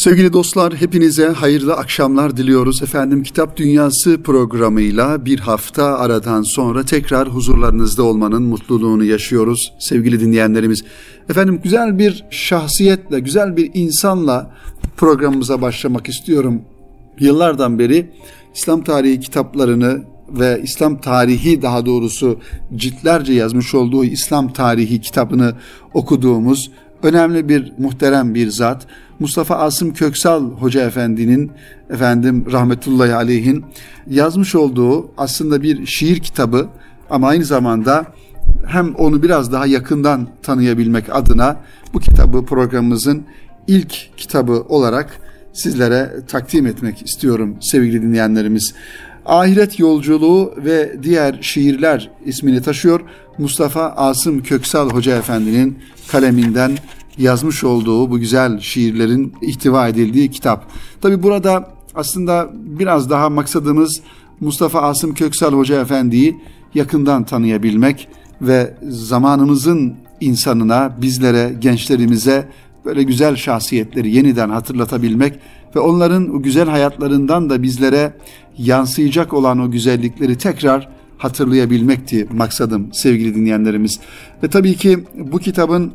Sevgili dostlar hepinize hayırlı akşamlar diliyoruz. Efendim Kitap Dünyası programıyla bir hafta aradan sonra tekrar huzurlarınızda olmanın mutluluğunu yaşıyoruz sevgili dinleyenlerimiz. Efendim güzel bir şahsiyetle, güzel bir insanla programımıza başlamak istiyorum. Yıllardan beri İslam tarihi kitaplarını ve İslam tarihi daha doğrusu ciltlerce yazmış olduğu İslam tarihi kitabını okuduğumuz önemli bir muhterem bir zat. Mustafa Asım Köksal Hoca Efendi'nin efendim rahmetullahi aleyhin yazmış olduğu aslında bir şiir kitabı ama aynı zamanda hem onu biraz daha yakından tanıyabilmek adına bu kitabı programımızın ilk kitabı olarak sizlere takdim etmek istiyorum sevgili dinleyenlerimiz. Ahiret Yolculuğu ve Diğer Şiirler ismini taşıyor. Mustafa Asım Köksal Hoca Efendi'nin kaleminden yazmış olduğu bu güzel şiirlerin ihtiva edildiği kitap. Tabi burada aslında biraz daha maksadımız Mustafa Asım Köksal Hoca Efendi'yi yakından tanıyabilmek ve zamanımızın insanına, bizlere, gençlerimize böyle güzel şahsiyetleri yeniden hatırlatabilmek ve onların o güzel hayatlarından da bizlere yansıyacak olan o güzellikleri tekrar hatırlayabilmekti maksadım sevgili dinleyenlerimiz. Ve tabii ki bu kitabın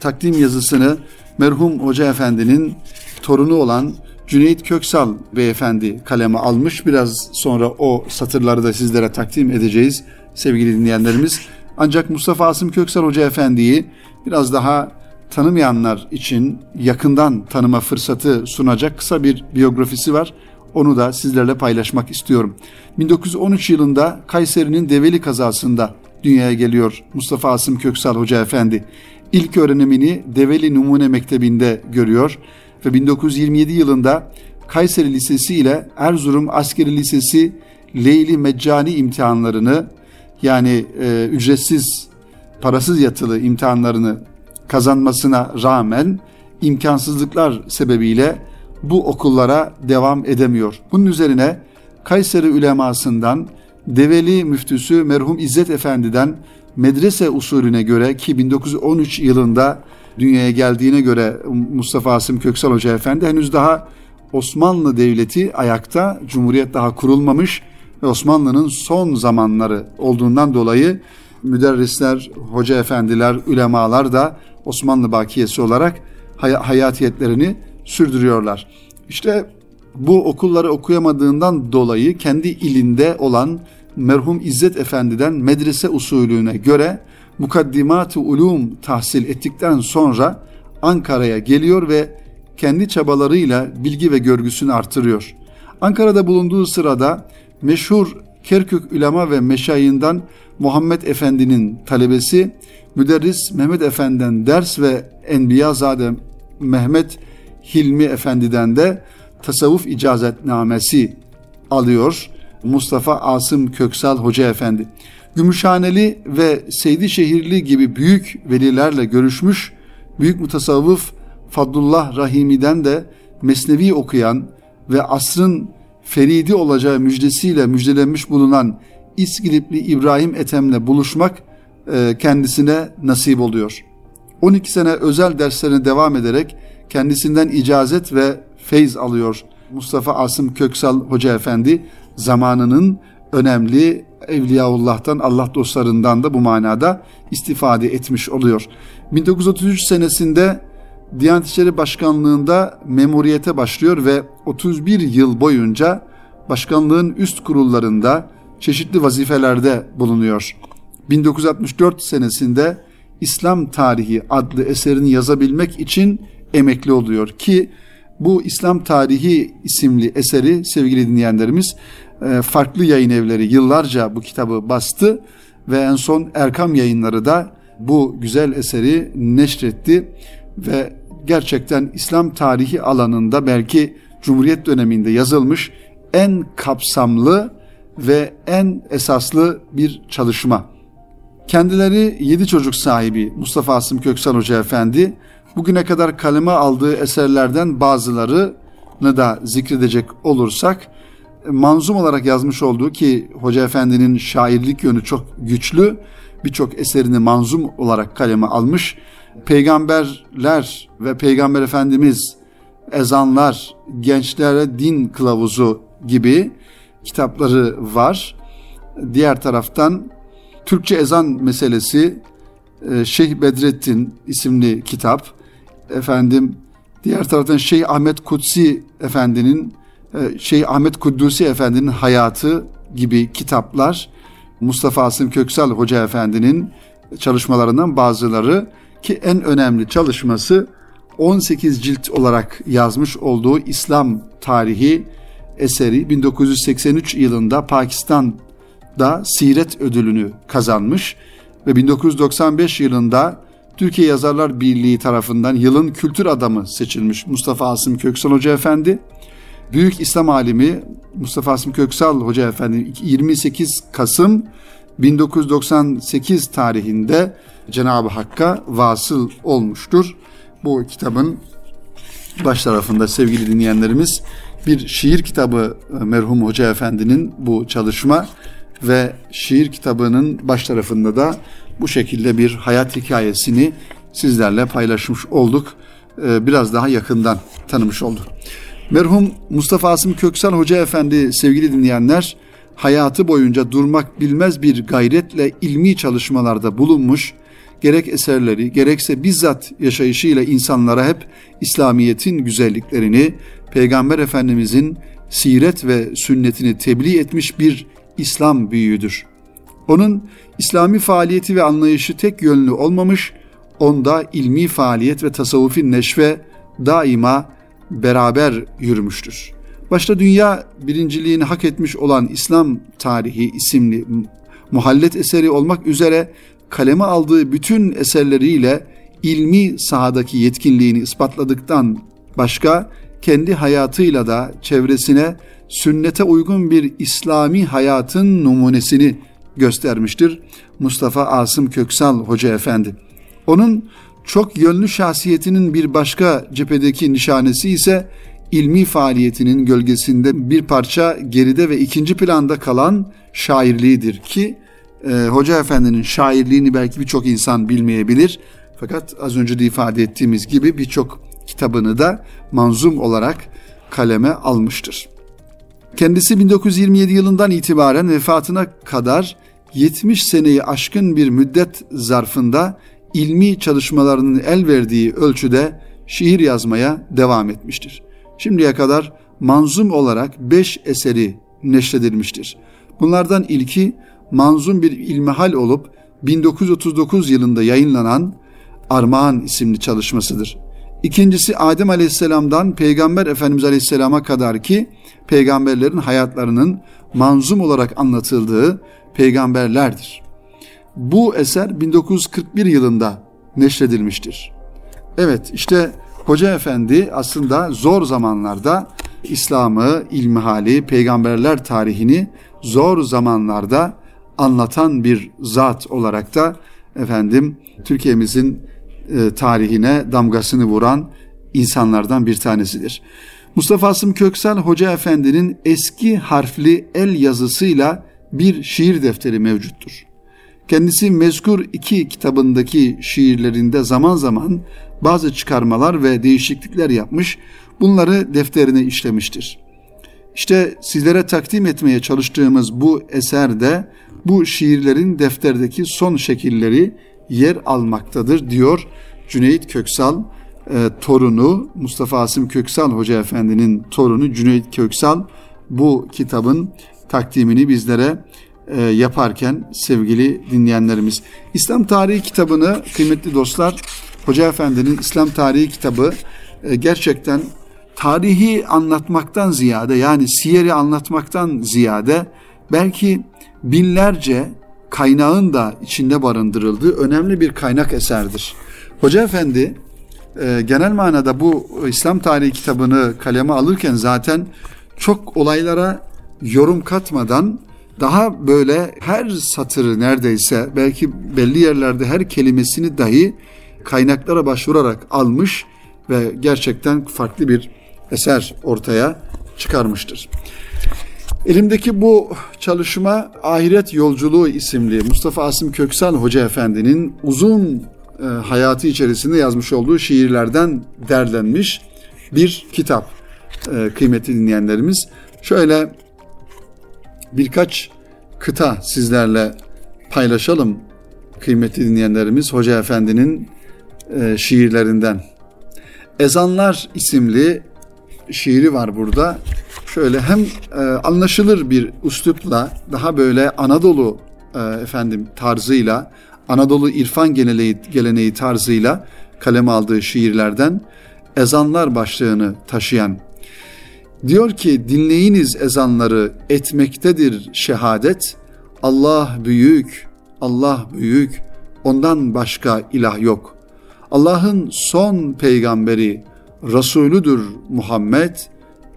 takdim yazısını merhum Hoca Efendi'nin torunu olan Cüneyt Köksal beyefendi kaleme almış. Biraz sonra o satırları da sizlere takdim edeceğiz sevgili dinleyenlerimiz. Ancak Mustafa Asım Köksal Hoca Efendi'yi biraz daha tanımayanlar için yakından tanıma fırsatı sunacak kısa bir biyografisi var. Onu da sizlerle paylaşmak istiyorum. 1913 yılında Kayseri'nin Develi kazasında dünyaya geliyor Mustafa Asım Köksal Hoca Efendi. İlk öğrenimini Develi Numune Mektebi'nde görüyor ve 1927 yılında Kayseri Lisesi ile Erzurum Askeri Lisesi Leyli Meccani imtihanlarını yani e, ücretsiz parasız yatılı imtihanlarını kazanmasına rağmen imkansızlıklar sebebiyle bu okullara devam edemiyor. Bunun üzerine Kayseri ulemasından Develi müftüsü merhum İzzet Efendi'den medrese usulüne göre ki 1913 yılında dünyaya geldiğine göre Mustafa Asım Köksal Hoca Efendi henüz daha Osmanlı Devleti ayakta, Cumhuriyet daha kurulmamış ve Osmanlı'nın son zamanları olduğundan dolayı müderrisler, hoca efendiler, ulemalar da Osmanlı bakiyesi olarak hay- hayatiyetlerini sürdürüyorlar. İşte bu okulları okuyamadığından dolayı kendi ilinde olan merhum İzzet Efendi'den medrese usulüne göre mukaddimat-ı ulum tahsil ettikten sonra Ankara'ya geliyor ve kendi çabalarıyla bilgi ve görgüsünü artırıyor. Ankara'da bulunduğu sırada meşhur Kerkük ulema ve meşayinden Muhammed Efendi'nin talebesi müderris Mehmet Efendi'den ders ve Enbiyazade Mehmet Hilmi Efendi'den de tasavvuf icazetnamesi alıyor Mustafa Asım Köksal Hoca Efendi. Gümüşhaneli ve Seydişehirli gibi büyük velilerle görüşmüş, büyük mutasavvıf Fadlullah Rahimi'den de Mesnevi okuyan ve asrın feridi olacağı müjdesiyle müjdelenmiş bulunan İskilipli İbrahim Ethem'le buluşmak e, kendisine nasip oluyor. 12 sene özel derslerine devam ederek kendisinden icazet ve feyz alıyor Mustafa Asım Köksal Hoca Efendi zamanının önemli Evliyaullah'tan, Allah dostlarından da bu manada istifade etmiş oluyor. 1933 senesinde Diyanet İşleri Başkanlığı'nda memuriyete başlıyor ve 31 yıl boyunca başkanlığın üst kurullarında çeşitli vazifelerde bulunuyor. 1964 senesinde İslam Tarihi adlı eserini yazabilmek için emekli oluyor ki bu İslam Tarihi isimli eseri sevgili dinleyenlerimiz e, farklı yayın evleri yıllarca bu kitabı bastı ve en son Erkam yayınları da bu güzel eseri neşretti ve gerçekten İslam tarihi alanında belki Cumhuriyet döneminde yazılmış en kapsamlı ve en esaslı bir çalışma. Kendileri yedi çocuk sahibi Mustafa Asım Köksal Hoca Efendi bugüne kadar kaleme aldığı eserlerden bazılarını da zikredecek olursak manzum olarak yazmış olduğu ki Hoca Efendi'nin şairlik yönü çok güçlü birçok eserini manzum olarak kaleme almış. Peygamberler ve Peygamber Efendimiz ezanlar, gençlere din kılavuzu gibi kitapları var. Diğer taraftan Türkçe ezan meselesi e, Şeyh Bedrettin isimli kitap. Efendim diğer taraftan Şeyh Ahmet Kutsi Efendi'nin e, Şeyh Ahmet Kuddusi Efendi'nin hayatı gibi kitaplar Mustafa Asım Köksal Hoca Efendi'nin çalışmalarından bazıları ki en önemli çalışması 18 cilt olarak yazmış olduğu İslam tarihi eseri 1983 yılında Pakistan'da Siret ödülünü kazanmış ve 1995 yılında Türkiye Yazarlar Birliği tarafından yılın kültür adamı seçilmiş Mustafa Asım Köksal Hoca Efendi. Büyük İslam alimi Mustafa Asım Köksal Hoca Efendi 28 Kasım 1998 tarihinde Cenab-ı Hakk'a vasıl olmuştur. Bu kitabın baş tarafında sevgili dinleyenlerimiz bir şiir kitabı e, merhum Hoca Efendi'nin bu çalışma ve şiir kitabının baş tarafında da bu şekilde bir hayat hikayesini sizlerle paylaşmış olduk. E, biraz daha yakından tanımış olduk. Merhum Mustafa Asım Köksal Hoca Efendi sevgili dinleyenler hayatı boyunca durmak bilmez bir gayretle ilmi çalışmalarda bulunmuş, gerek eserleri gerekse bizzat yaşayışıyla insanlara hep İslamiyet'in güzelliklerini, Peygamber Efendimizin siret ve sünnetini tebliğ etmiş bir İslam büyüğüdür. Onun İslami faaliyeti ve anlayışı tek yönlü olmamış, onda ilmi faaliyet ve tasavvufi neşve daima beraber yürümüştür. Başta dünya birinciliğini hak etmiş olan İslam Tarihi isimli muhallet eseri olmak üzere kaleme aldığı bütün eserleriyle ilmi sahadaki yetkinliğini ispatladıktan başka kendi hayatıyla da çevresine sünnete uygun bir İslami hayatın numunesini göstermiştir Mustafa Asım Köksal Hoca Efendi. Onun çok yönlü şahsiyetinin bir başka cephedeki nişanesi ise ilmi faaliyetinin gölgesinde bir parça geride ve ikinci planda kalan şairliğidir ki e, Hoca Efendi'nin şairliğini belki birçok insan bilmeyebilir. Fakat az önce de ifade ettiğimiz gibi birçok kitabını da manzum olarak kaleme almıştır. Kendisi 1927 yılından itibaren vefatına kadar 70 seneyi aşkın bir müddet zarfında ilmi çalışmalarının el verdiği ölçüde şiir yazmaya devam etmiştir. Şimdiye kadar manzum olarak 5 eseri neşredilmiştir. Bunlardan ilki manzum bir ilmihal olup 1939 yılında yayınlanan Armağan isimli çalışmasıdır. İkincisi Adem Aleyhisselam'dan Peygamber Efendimiz Aleyhisselam'a kadar ki peygamberlerin hayatlarının manzum olarak anlatıldığı peygamberlerdir. Bu eser 1941 yılında neşredilmiştir. Evet işte Hoca Efendi aslında zor zamanlarda İslam'ı, ilmihali, peygamberler tarihini zor zamanlarda anlatan bir zat olarak da efendim Türkiye'mizin e, tarihine damgasını vuran insanlardan bir tanesidir. Mustafa Asım Köksal Hoca Efendi'nin eski harfli el yazısıyla bir şiir defteri mevcuttur. Kendisi mezkur iki kitabındaki şiirlerinde zaman zaman bazı çıkarmalar ve değişiklikler yapmış, bunları defterine işlemiştir. İşte sizlere takdim etmeye çalıştığımız bu eserde bu şiirlerin defterdeki son şekilleri yer almaktadır diyor Cüneyt Köksal e, torunu Mustafa Asım Köksal Hoca Efendi'nin torunu Cüneyt Köksal bu kitabın takdimini bizlere e, yaparken sevgili dinleyenlerimiz. İslam Tarihi kitabını kıymetli dostlar Hoca Efendi'nin İslam Tarihi kitabı e, gerçekten tarihi anlatmaktan ziyade yani siyeri anlatmaktan ziyade belki binlerce kaynağın da içinde barındırıldığı önemli bir kaynak eserdir. Hoca Efendi e, genel manada bu İslam tarihi kitabını kaleme alırken zaten çok olaylara yorum katmadan daha böyle her satırı neredeyse belki belli yerlerde her kelimesini dahi kaynaklara başvurarak almış ve gerçekten farklı bir eser ortaya çıkarmıştır. Elimdeki bu çalışma Ahiret Yolculuğu isimli Mustafa Asım Köksal Hoca Efendi'nin uzun e, hayatı içerisinde yazmış olduğu şiirlerden derlenmiş bir kitap e, kıymetli dinleyenlerimiz. Şöyle birkaç kıta sizlerle paylaşalım kıymetli dinleyenlerimiz Hoca Efendi'nin e, şiirlerinden. Ezanlar isimli şiiri var burada. Şöyle hem e, anlaşılır bir üslupla daha böyle Anadolu e, efendim tarzıyla Anadolu irfan geleneği, geleneği tarzıyla kaleme aldığı şiirlerden ezanlar başlığını taşıyan diyor ki dinleyiniz ezanları etmektedir şehadet Allah büyük Allah büyük ondan başka ilah yok Allah'ın son peygamberi Resulüdür Muhammed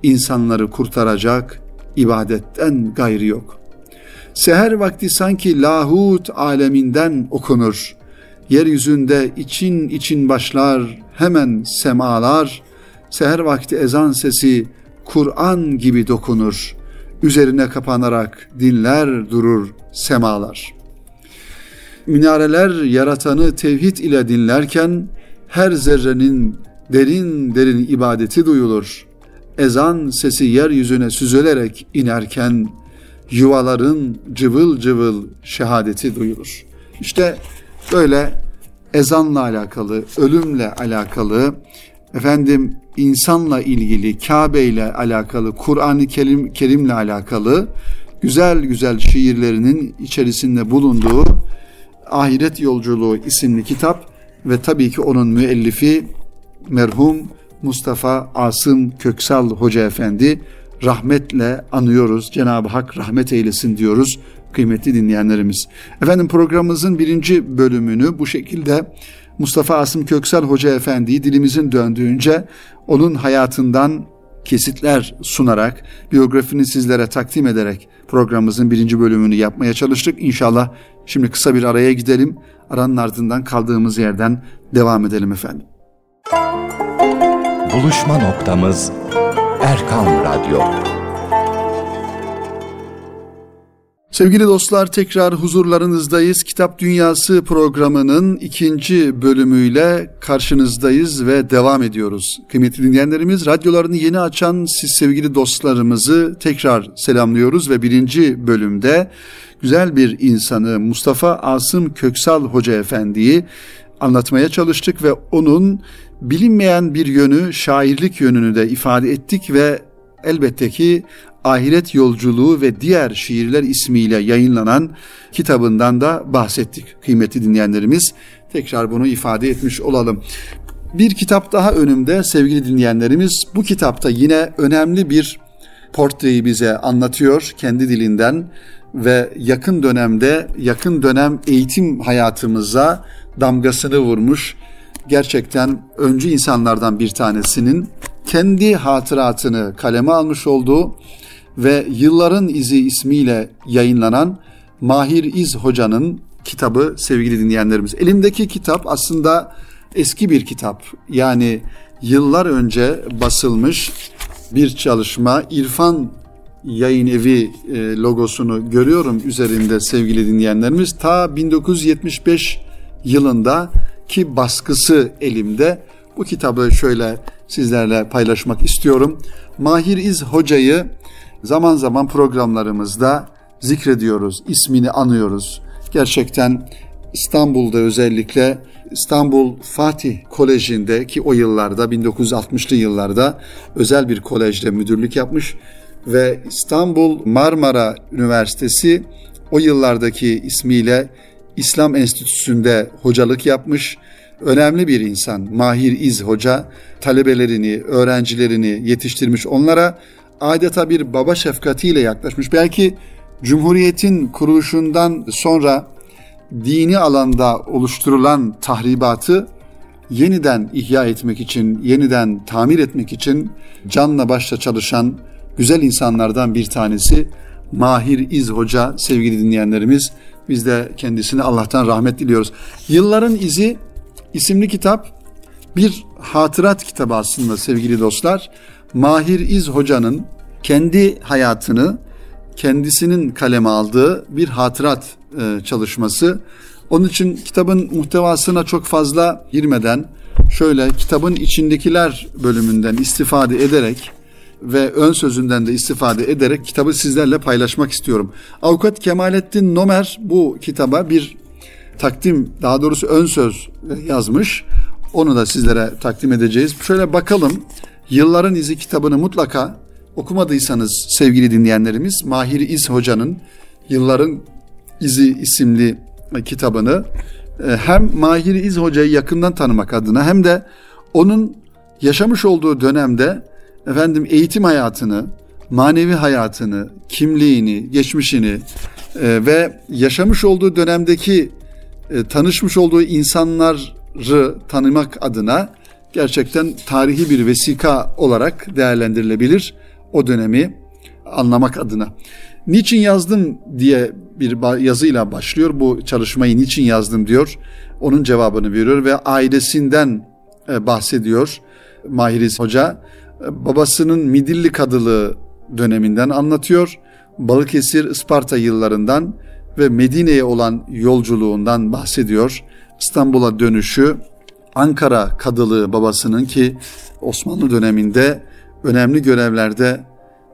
insanları kurtaracak ibadetten gayrı yok. Seher vakti sanki lahut aleminden okunur. Yeryüzünde için için başlar hemen semalar. Seher vakti ezan sesi Kur'an gibi dokunur. Üzerine kapanarak dinler durur semalar. Minareler yaratanı tevhid ile dinlerken her zerrenin derin derin ibadeti duyulur. Ezan sesi yeryüzüne süzülerek inerken yuvaların cıvıl cıvıl şehadeti duyulur. İşte böyle ezanla alakalı, ölümle alakalı, efendim insanla ilgili, Kabe ile alakalı, Kur'an-ı Kerim, Kerim'le alakalı güzel güzel şiirlerinin içerisinde bulunduğu Ahiret Yolculuğu isimli kitap ve tabii ki onun müellifi merhum Mustafa Asım Köksal Hoca Efendi rahmetle anıyoruz. Cenab-ı Hak rahmet eylesin diyoruz kıymetli dinleyenlerimiz. Efendim programımızın birinci bölümünü bu şekilde Mustafa Asım Köksal Hoca Efendi'yi dilimizin döndüğünce onun hayatından kesitler sunarak, biyografini sizlere takdim ederek programımızın birinci bölümünü yapmaya çalıştık. İnşallah şimdi kısa bir araya gidelim. Aranın ardından kaldığımız yerden devam edelim efendim. Buluşma noktamız Erkam Radyo. Sevgili dostlar tekrar huzurlarınızdayız. Kitap Dünyası programının ikinci bölümüyle karşınızdayız ve devam ediyoruz. Kıymetli dinleyenlerimiz radyolarını yeni açan siz sevgili dostlarımızı tekrar selamlıyoruz ve birinci bölümde güzel bir insanı Mustafa Asım Köksal Hoca Efendi'yi anlatmaya çalıştık ve onun bilinmeyen bir yönü, şairlik yönünü de ifade ettik ve elbette ki Ahiret Yolculuğu ve Diğer Şiirler ismiyle yayınlanan kitabından da bahsettik kıymetli dinleyenlerimiz. Tekrar bunu ifade etmiş olalım. Bir kitap daha önümde sevgili dinleyenlerimiz. Bu kitapta yine önemli bir portreyi bize anlatıyor kendi dilinden ve yakın dönemde yakın dönem eğitim hayatımıza damgasını vurmuş gerçekten öncü insanlardan bir tanesinin kendi hatıratını kaleme almış olduğu ve Yılların İzi ismiyle yayınlanan Mahir İz Hoca'nın kitabı sevgili dinleyenlerimiz. Elimdeki kitap aslında eski bir kitap. Yani yıllar önce basılmış bir çalışma. İrfan Yayın Evi e, logosunu görüyorum üzerinde sevgili dinleyenlerimiz. Ta 1975 yılında ki baskısı elimde. Bu kitabı şöyle sizlerle paylaşmak istiyorum. Mahir İz Hoca'yı zaman zaman programlarımızda zikrediyoruz, ismini anıyoruz. Gerçekten İstanbul'da özellikle İstanbul Fatih Koleji'nde ki o yıllarda 1960'lı yıllarda özel bir kolejde müdürlük yapmış ve İstanbul Marmara Üniversitesi o yıllardaki ismiyle İslam Enstitüsü'nde hocalık yapmış. Önemli bir insan, Mahir İz Hoca, talebelerini, öğrencilerini yetiştirmiş. Onlara adeta bir baba şefkatiyle yaklaşmış. Belki Cumhuriyet'in kuruluşundan sonra dini alanda oluşturulan tahribatı yeniden ihya etmek için, yeniden tamir etmek için canla başla çalışan güzel insanlardan bir tanesi Mahir İz Hoca sevgili dinleyenlerimiz. Biz de kendisine Allah'tan rahmet diliyoruz. Yılların İzi isimli kitap bir hatırat kitabı aslında sevgili dostlar. Mahir İz Hoca'nın kendi hayatını kendisinin kaleme aldığı bir hatırat e, çalışması. Onun için kitabın muhtevasına çok fazla girmeden şöyle kitabın içindekiler bölümünden istifade ederek ve ön sözünden de istifade ederek kitabı sizlerle paylaşmak istiyorum. Avukat Kemalettin Nomer bu kitaba bir takdim daha doğrusu ön söz yazmış. Onu da sizlere takdim edeceğiz. Şöyle bakalım. Yılların İzi kitabını mutlaka okumadıysanız sevgili dinleyenlerimiz Mahir İz Hoca'nın Yılların İzi isimli kitabını e, hem Mahir İz Hoca'yı yakından tanımak adına hem de onun yaşamış olduğu dönemde efendim eğitim hayatını, manevi hayatını, kimliğini, geçmişini e, ve yaşamış olduğu dönemdeki e, tanışmış olduğu insanları tanımak adına gerçekten tarihi bir vesika olarak değerlendirilebilir o dönemi anlamak adına. Niçin yazdım diye bir yazıyla başlıyor. Bu çalışmayı niçin yazdım diyor. Onun cevabını veriyor ve ailesinden e, bahsediyor Mahiriz Hoca. E, babasının Midilli Kadılığı döneminden anlatıyor. Balıkesir Isparta yıllarından ve Medine'ye olan yolculuğundan bahsediyor. İstanbul'a dönüşü, Ankara kadılığı babasının ki Osmanlı döneminde önemli görevlerde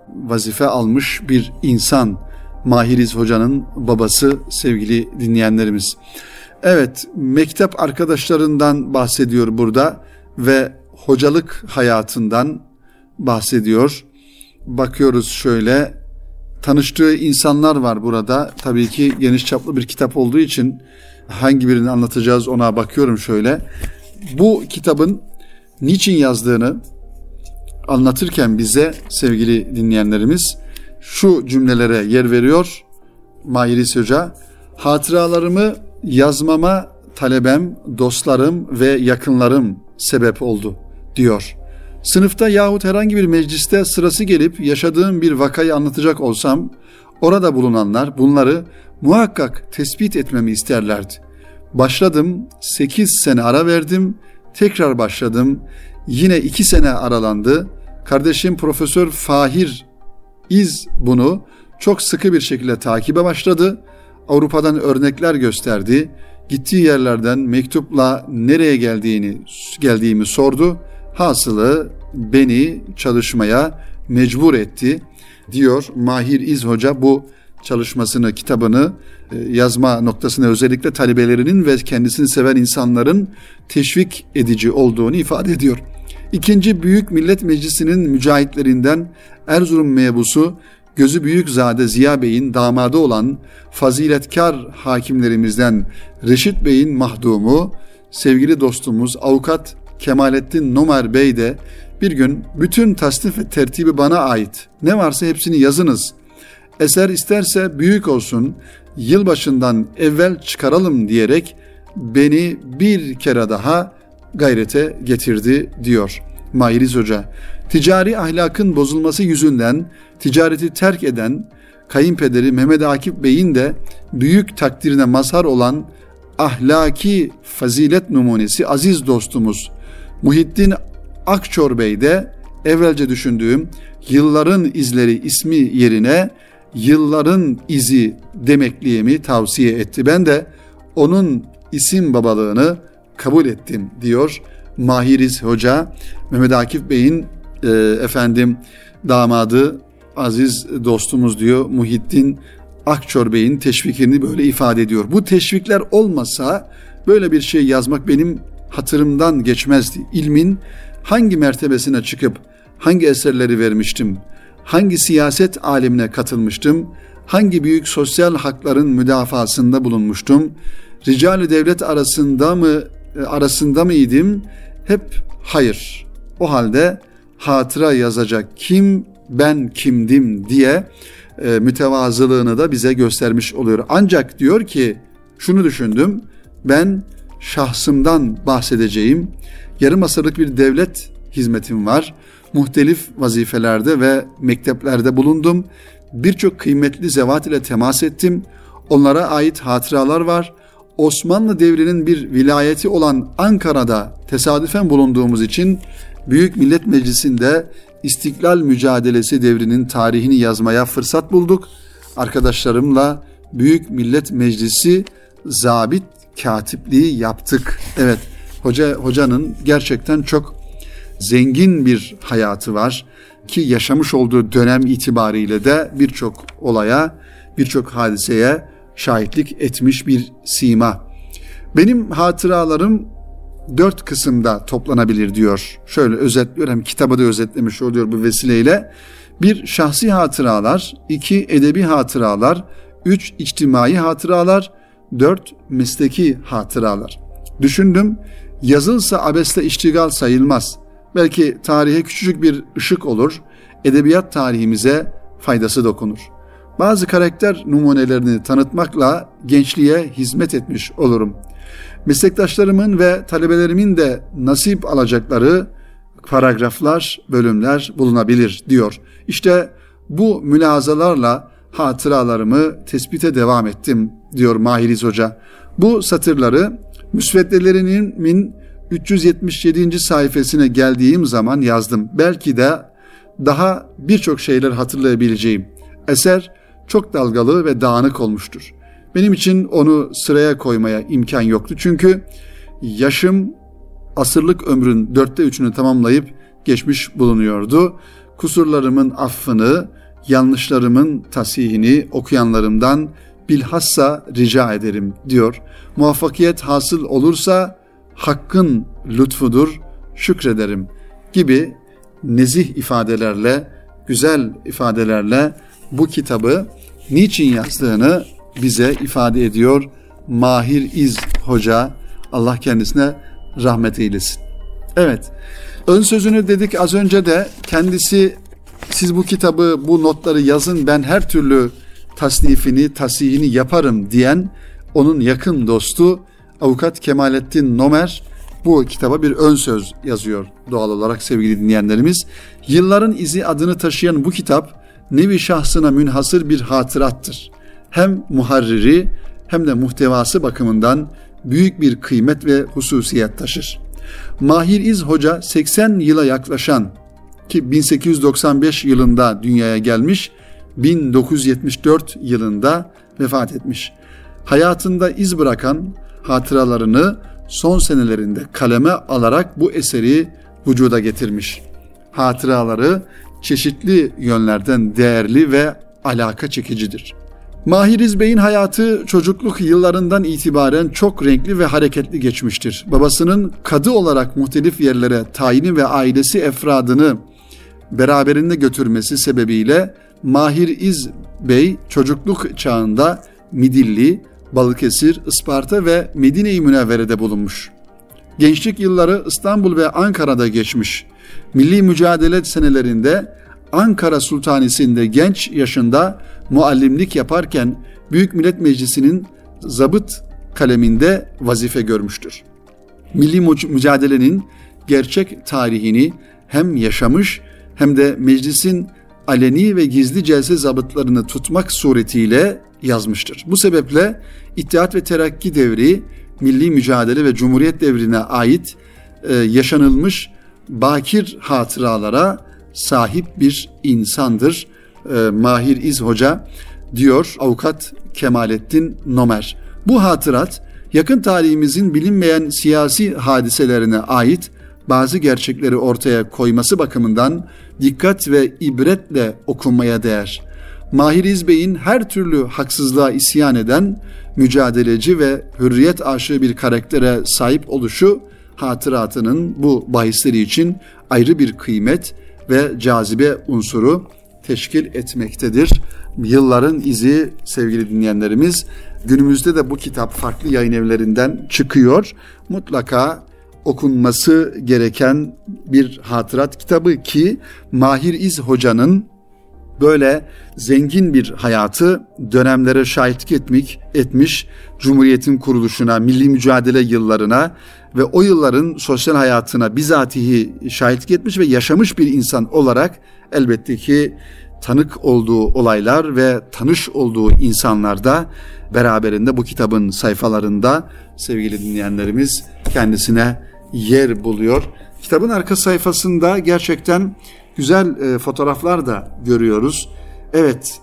vazife almış bir insan. Mahiriz Hoca'nın babası sevgili dinleyenlerimiz. Evet, mektep arkadaşlarından bahsediyor burada ve hocalık hayatından bahsediyor. Bakıyoruz şöyle tanıştığı insanlar var burada. Tabii ki geniş çaplı bir kitap olduğu için hangi birini anlatacağız ona bakıyorum şöyle. Bu kitabın niçin yazdığını anlatırken bize sevgili dinleyenlerimiz şu cümlelere yer veriyor Mahiris Hoca. Hatıralarımı yazmama talebem, dostlarım ve yakınlarım sebep oldu diyor. Sınıfta yahut herhangi bir mecliste sırası gelip yaşadığım bir vakayı anlatacak olsam orada bulunanlar bunları muhakkak tespit etmemi isterlerdi. Başladım, 8 sene ara verdim, tekrar başladım. Yine 2 sene aralandı. Kardeşim Profesör Fahir İz bunu çok sıkı bir şekilde takibe başladı. Avrupa'dan örnekler gösterdi. Gittiği yerlerden mektupla nereye geldiğini geldiğimi sordu. Hasılı beni çalışmaya mecbur etti diyor Mahir İz Hoca bu çalışmasını, kitabını e, yazma noktasında özellikle talebelerinin ve kendisini seven insanların teşvik edici olduğunu ifade ediyor. İkinci Büyük Millet Meclisi'nin mücahitlerinden Erzurum mebusu gözü büyük zade Ziya Bey'in damadı olan faziletkar hakimlerimizden Reşit Bey'in mahdumu, sevgili dostumuz avukat Kemalettin Nomer Bey de bir gün bütün tasnif ve tertibi bana ait. Ne varsa hepsini yazınız. Eser isterse büyük olsun, yılbaşından evvel çıkaralım diyerek beni bir kere daha gayrete getirdi diyor Mahiriz Hoca. Ticari ahlakın bozulması yüzünden ticareti terk eden kayınpederi Mehmet Akif Bey'in de büyük takdirine mazhar olan ahlaki fazilet numunesi aziz dostumuz Muhittin Akçor Bey de evvelce düşündüğüm yılların izleri ismi yerine yılların izi demekliyemi tavsiye etti. Ben de onun isim babalığını kabul ettim diyor Mahiriz Hoca. Mehmet Akif Bey'in e, efendim damadı aziz dostumuz diyor Muhittin Akçor Bey'in teşvikini böyle ifade ediyor. Bu teşvikler olmasa böyle bir şey yazmak benim hatırımdan geçmezdi. İlmin hangi mertebesine çıkıp hangi eserleri vermiştim, hangi siyaset alemine katılmıştım, hangi büyük sosyal hakların müdafasında bulunmuştum, ricali devlet arasında mı e, arasında mıydım? Hep hayır. O halde hatıra yazacak kim ben kimdim diye e, mütevazılığını da bize göstermiş oluyor. Ancak diyor ki şunu düşündüm. Ben şahsımdan bahsedeceğim. Yarım asırlık bir devlet hizmetim var. Muhtelif vazifelerde ve mekteplerde bulundum. Birçok kıymetli zevat ile temas ettim. Onlara ait hatıralar var. Osmanlı devrinin bir vilayeti olan Ankara'da tesadüfen bulunduğumuz için Büyük Millet Meclisi'nde İstiklal Mücadelesi devrinin tarihini yazmaya fırsat bulduk. Arkadaşlarımla Büyük Millet Meclisi zabit katipliği yaptık. Evet Hoca hocanın gerçekten çok zengin bir hayatı var ki yaşamış olduğu dönem itibariyle de birçok olaya, birçok hadiseye şahitlik etmiş bir sima. Benim hatıralarım dört kısımda toplanabilir diyor. Şöyle özetliyor hem kitabı da özetlemiş oluyor bu vesileyle. Bir şahsi hatıralar, iki edebi hatıralar, üç içtimai hatıralar, dört mesleki hatıralar. Düşündüm yazılsa abesle iştigal sayılmaz. Belki tarihe küçücük bir ışık olur, edebiyat tarihimize faydası dokunur. Bazı karakter numunelerini tanıtmakla gençliğe hizmet etmiş olurum. Meslektaşlarımın ve talebelerimin de nasip alacakları paragraflar, bölümler bulunabilir diyor. İşte bu mülazalarla hatıralarımı tespite devam ettim diyor Mahiriz Hoca. Bu satırları müsveddelerinin 377. sayfasına geldiğim zaman yazdım. Belki de daha birçok şeyler hatırlayabileceğim. Eser çok dalgalı ve dağınık olmuştur. Benim için onu sıraya koymaya imkan yoktu. Çünkü yaşım asırlık ömrün dörtte üçünü tamamlayıp geçmiş bulunuyordu. Kusurlarımın affını, yanlışlarımın tasihini okuyanlarımdan bilhassa rica ederim diyor. Muvaffakiyet hasıl olursa hakkın lütfudur, şükrederim gibi nezih ifadelerle, güzel ifadelerle bu kitabı niçin yazdığını bize ifade ediyor Mahir İz Hoca. Allah kendisine rahmet eylesin. Evet, ön sözünü dedik az önce de kendisi siz bu kitabı, bu notları yazın ben her türlü tasnifini, tasihini yaparım diyen onun yakın dostu avukat Kemalettin Nomer bu kitaba bir ön söz yazıyor doğal olarak sevgili dinleyenlerimiz. Yılların izi adını taşıyan bu kitap nevi şahsına münhasır bir hatırattır. Hem muharriri hem de muhtevası bakımından büyük bir kıymet ve hususiyet taşır. Mahir İz Hoca 80 yıla yaklaşan ki 1895 yılında dünyaya gelmiş, 1974 yılında vefat etmiş. Hayatında iz bırakan hatıralarını son senelerinde kaleme alarak bu eseri vücuda getirmiş. Hatıraları çeşitli yönlerden değerli ve alaka çekicidir. Mahiriz Bey'in hayatı çocukluk yıllarından itibaren çok renkli ve hareketli geçmiştir. Babasının kadı olarak muhtelif yerlere tayini ve ailesi efradını beraberinde götürmesi sebebiyle Mahir İz Bey çocukluk çağında Midilli, Balıkesir, Isparta ve Medine-i Münevvere'de bulunmuş. Gençlik yılları İstanbul ve Ankara'da geçmiş. Milli mücadele senelerinde Ankara Sultanisi'nde genç yaşında muallimlik yaparken Büyük Millet Meclisi'nin zabıt kaleminde vazife görmüştür. Milli mücadelenin gerçek tarihini hem yaşamış hem de meclisin aleni ve gizli celse zabıtlarını tutmak suretiyle yazmıştır. Bu sebeple İttihat ve Terakki devri, milli mücadele ve cumhuriyet devrine ait e, yaşanılmış bakir hatıralara sahip bir insandır. E, Mahir İz Hoca diyor avukat Kemalettin Nomer. Bu hatırat yakın tarihimizin bilinmeyen siyasi hadiselerine ait bazı gerçekleri ortaya koyması bakımından dikkat ve ibretle okunmaya değer. Mahir İzbey'in her türlü haksızlığa isyan eden, mücadeleci ve hürriyet aşığı bir karaktere sahip oluşu hatıratının bu bahisleri için ayrı bir kıymet ve cazibe unsuru teşkil etmektedir. Yılların izi sevgili dinleyenlerimiz günümüzde de bu kitap farklı yayın evlerinden çıkıyor. Mutlaka okunması gereken bir hatırat kitabı ki Mahir İz Hoca'nın böyle zengin bir hayatı dönemlere şahitlik etmek, etmiş, Cumhuriyet'in kuruluşuna, milli mücadele yıllarına ve o yılların sosyal hayatına bizatihi şahitlik etmiş ve yaşamış bir insan olarak elbette ki tanık olduğu olaylar ve tanış olduğu insanlarda beraberinde bu kitabın sayfalarında sevgili dinleyenlerimiz kendisine yer buluyor. Kitabın arka sayfasında gerçekten güzel e, fotoğraflar da görüyoruz. Evet,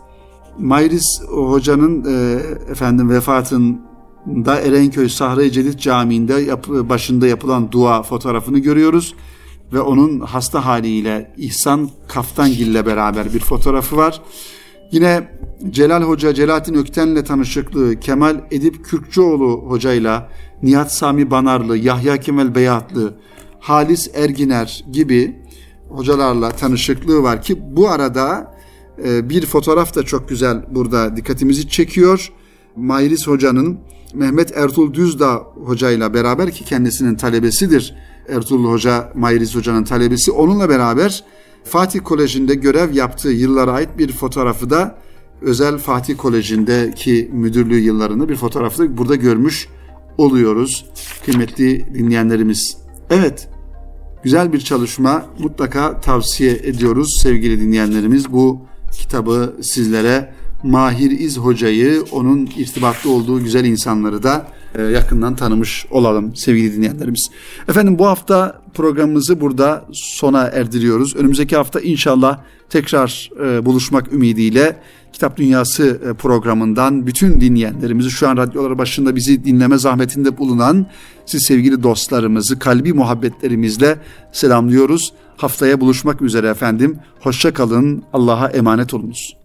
Mayris hocanın e, efendim vefatın da Erenköy Sahra-i Cedid Camii'nde yap- başında yapılan dua fotoğrafını görüyoruz ve onun hasta haliyle İhsan Kaftangil ile beraber bir fotoğrafı var. Yine Celal Hoca, Celalettin Ökten'le tanışıklığı, Kemal Edip Kürkçüoğlu hocayla, Nihat Sami Banarlı, Yahya Kemal Beyatlı, Halis Erginer gibi hocalarla tanışıklığı var ki bu arada e, bir fotoğraf da çok güzel burada dikkatimizi çekiyor. Mayris Hoca'nın Mehmet Ertuğrul Düzdağ hocayla beraber ki kendisinin talebesidir. Ertuğrul Hoca, Mayris Hoca'nın talebesi. Onunla beraber Fatih Koleji'nde görev yaptığı yıllara ait bir fotoğrafı da özel Fatih Koleji'ndeki müdürlüğü yıllarını bir fotoğrafı da burada görmüş oluyoruz kıymetli dinleyenlerimiz. Evet, güzel bir çalışma mutlaka tavsiye ediyoruz sevgili dinleyenlerimiz. Bu kitabı sizlere Mahir İz Hoca'yı, onun irtibatlı olduğu güzel insanları da yakından tanımış olalım sevgili dinleyenlerimiz. Efendim bu hafta programımızı burada sona erdiriyoruz. Önümüzdeki hafta inşallah tekrar e, buluşmak ümidiyle Kitap Dünyası e, programından bütün dinleyenlerimizi şu an radyoları başında bizi dinleme zahmetinde bulunan siz sevgili dostlarımızı kalbi muhabbetlerimizle selamlıyoruz. Haftaya buluşmak üzere efendim. Hoşça kalın. Allah'a emanet olunuz.